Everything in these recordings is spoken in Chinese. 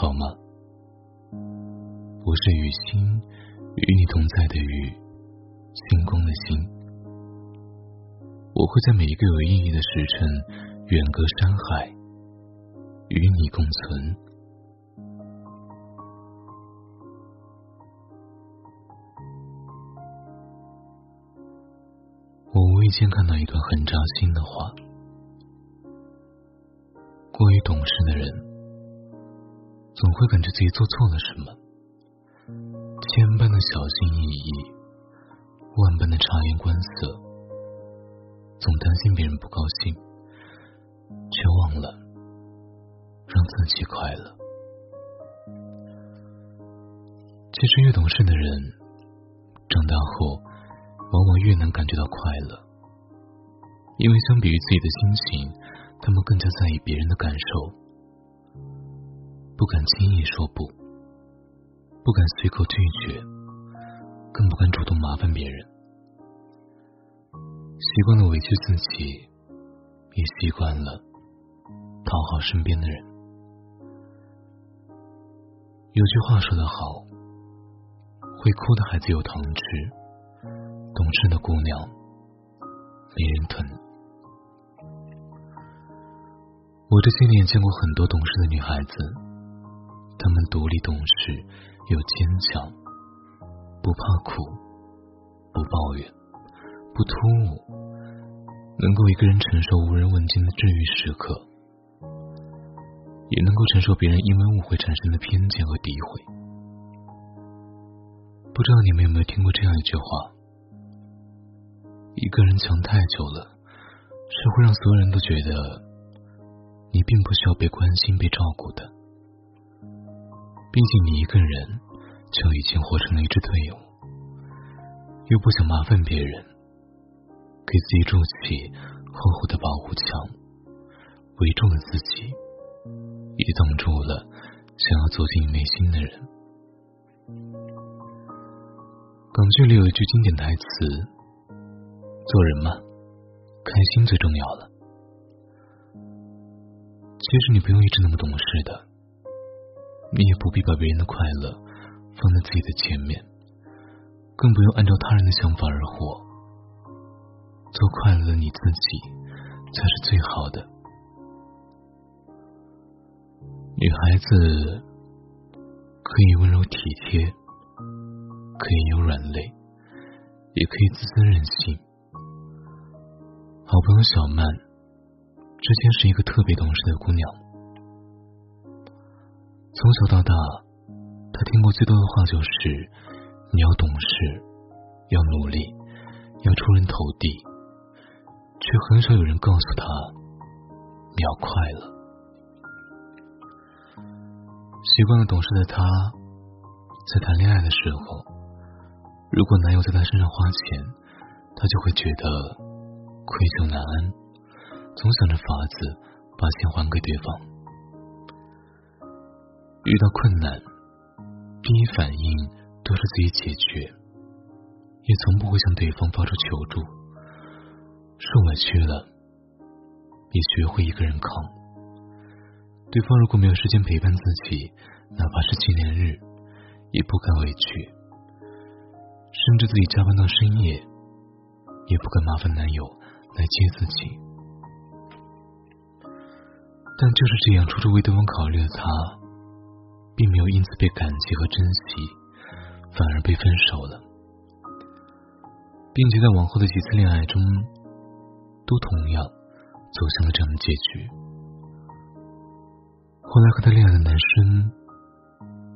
好吗？我是与心，与你同在的雨，星光的星。我会在每一个有意义的时辰，远隔山海，与你共存。我无意间看到一段很扎心的话：过于懂事的人。总会感觉自己做错了什么，千般的小心翼翼，万般的察言观色，总担心别人不高兴，却忘了让自己快乐。其实，越懂事的人，长大后往往越能感觉到快乐，因为相比于自己的心情，他们更加在意别人的感受。不敢轻易说不，不敢随口拒绝，更不敢主动麻烦别人。习惯了委屈自己，也习惯了讨好身边的人。有句话说得好：“会哭的孩子有糖吃，懂事的姑娘没人疼。”我这些年见过很多懂事的女孩子。他们独立懂事又坚强，不怕苦，不抱怨，不突兀，能够一个人承受无人问津的治愈时刻，也能够承受别人因为误会产生的偏见和诋毁。不知道你们有没有听过这样一句话：一个人强太久了，是会让所有人都觉得你并不需要被关心、被照顾的。毕竟你一个人就已经活成了一支队伍，又不想麻烦别人，给自己筑起厚厚的保护墙，围住了自己，也挡住了想要走进你内心的人。港剧里有一句经典台词：“做人嘛，开心最重要了。”其实你不用一直那么懂事的。你也不必把别人的快乐放在自己的前面，更不用按照他人的想法而活。做快乐你自己才是最好的。女孩子可以温柔体贴，可以有软肋，也可以自私任性。好朋友小曼之前是一个特别懂事的姑娘。从小到大，他听过最多的话就是：你要懂事，要努力，要出人头地。却很少有人告诉他，你要快乐。习惯了懂事的他，在谈恋爱的时候，如果男友在他身上花钱，他就会觉得愧疚难安，总想着法子把钱还给对方。遇到困难，第一反应都是自己解决，也从不会向对方发出求助。受委屈了，也学会一个人扛。对方如果没有时间陪伴自己，哪怕是纪念日，也不敢委屈。甚至自己加班到深夜，也不敢麻烦男友来接自己。但就是这样处处为对方考虑的他。并没有因此被感激和珍惜，反而被分手了，并且在往后的几次恋爱中，都同样走向了这样的结局。后来和他恋爱的男生，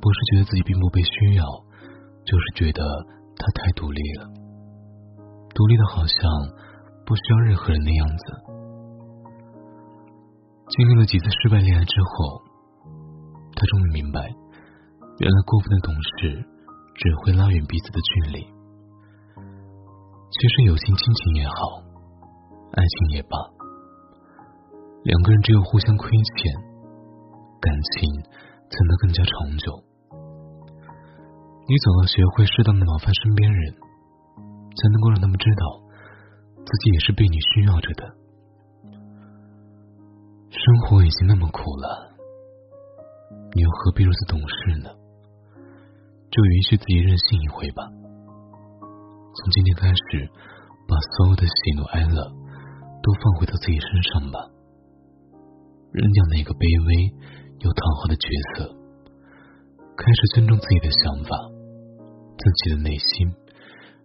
不是觉得自己并不被需要，就是觉得他太独立了，独立的好像不需要任何人的样子。经历了几次失败恋爱之后。他终于明白，原来过分的懂事只会拉远彼此的距离。其实，友情、亲情也好，爱情也罢，两个人只有互相亏欠，感情才能更加长久。你总要学会适当的麻烦身边人，才能够让他们知道自己也是被你需要着的。生活已经那么苦了。你又何必如此懂事呢？就允许自己任性一回吧。从今天开始，把所有的喜怒哀乐都放回到自己身上吧。扔掉那个卑微又讨好的角色，开始尊重自己的想法，自己的内心，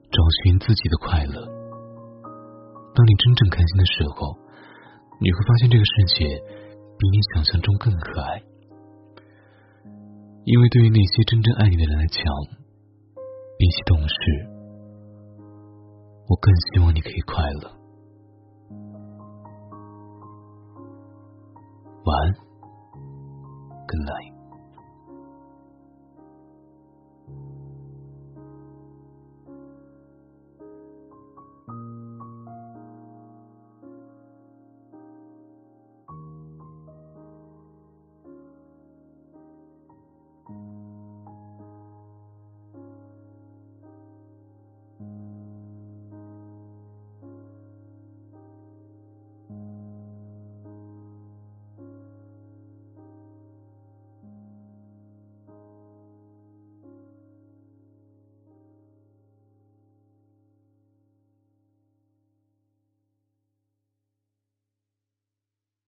找寻自己的快乐。当你真正开心的时候，你会发现这个世界比你想象中更可爱。因为对于那些真正爱你的人来讲，比起懂事，我更希望你可以快乐。晚安。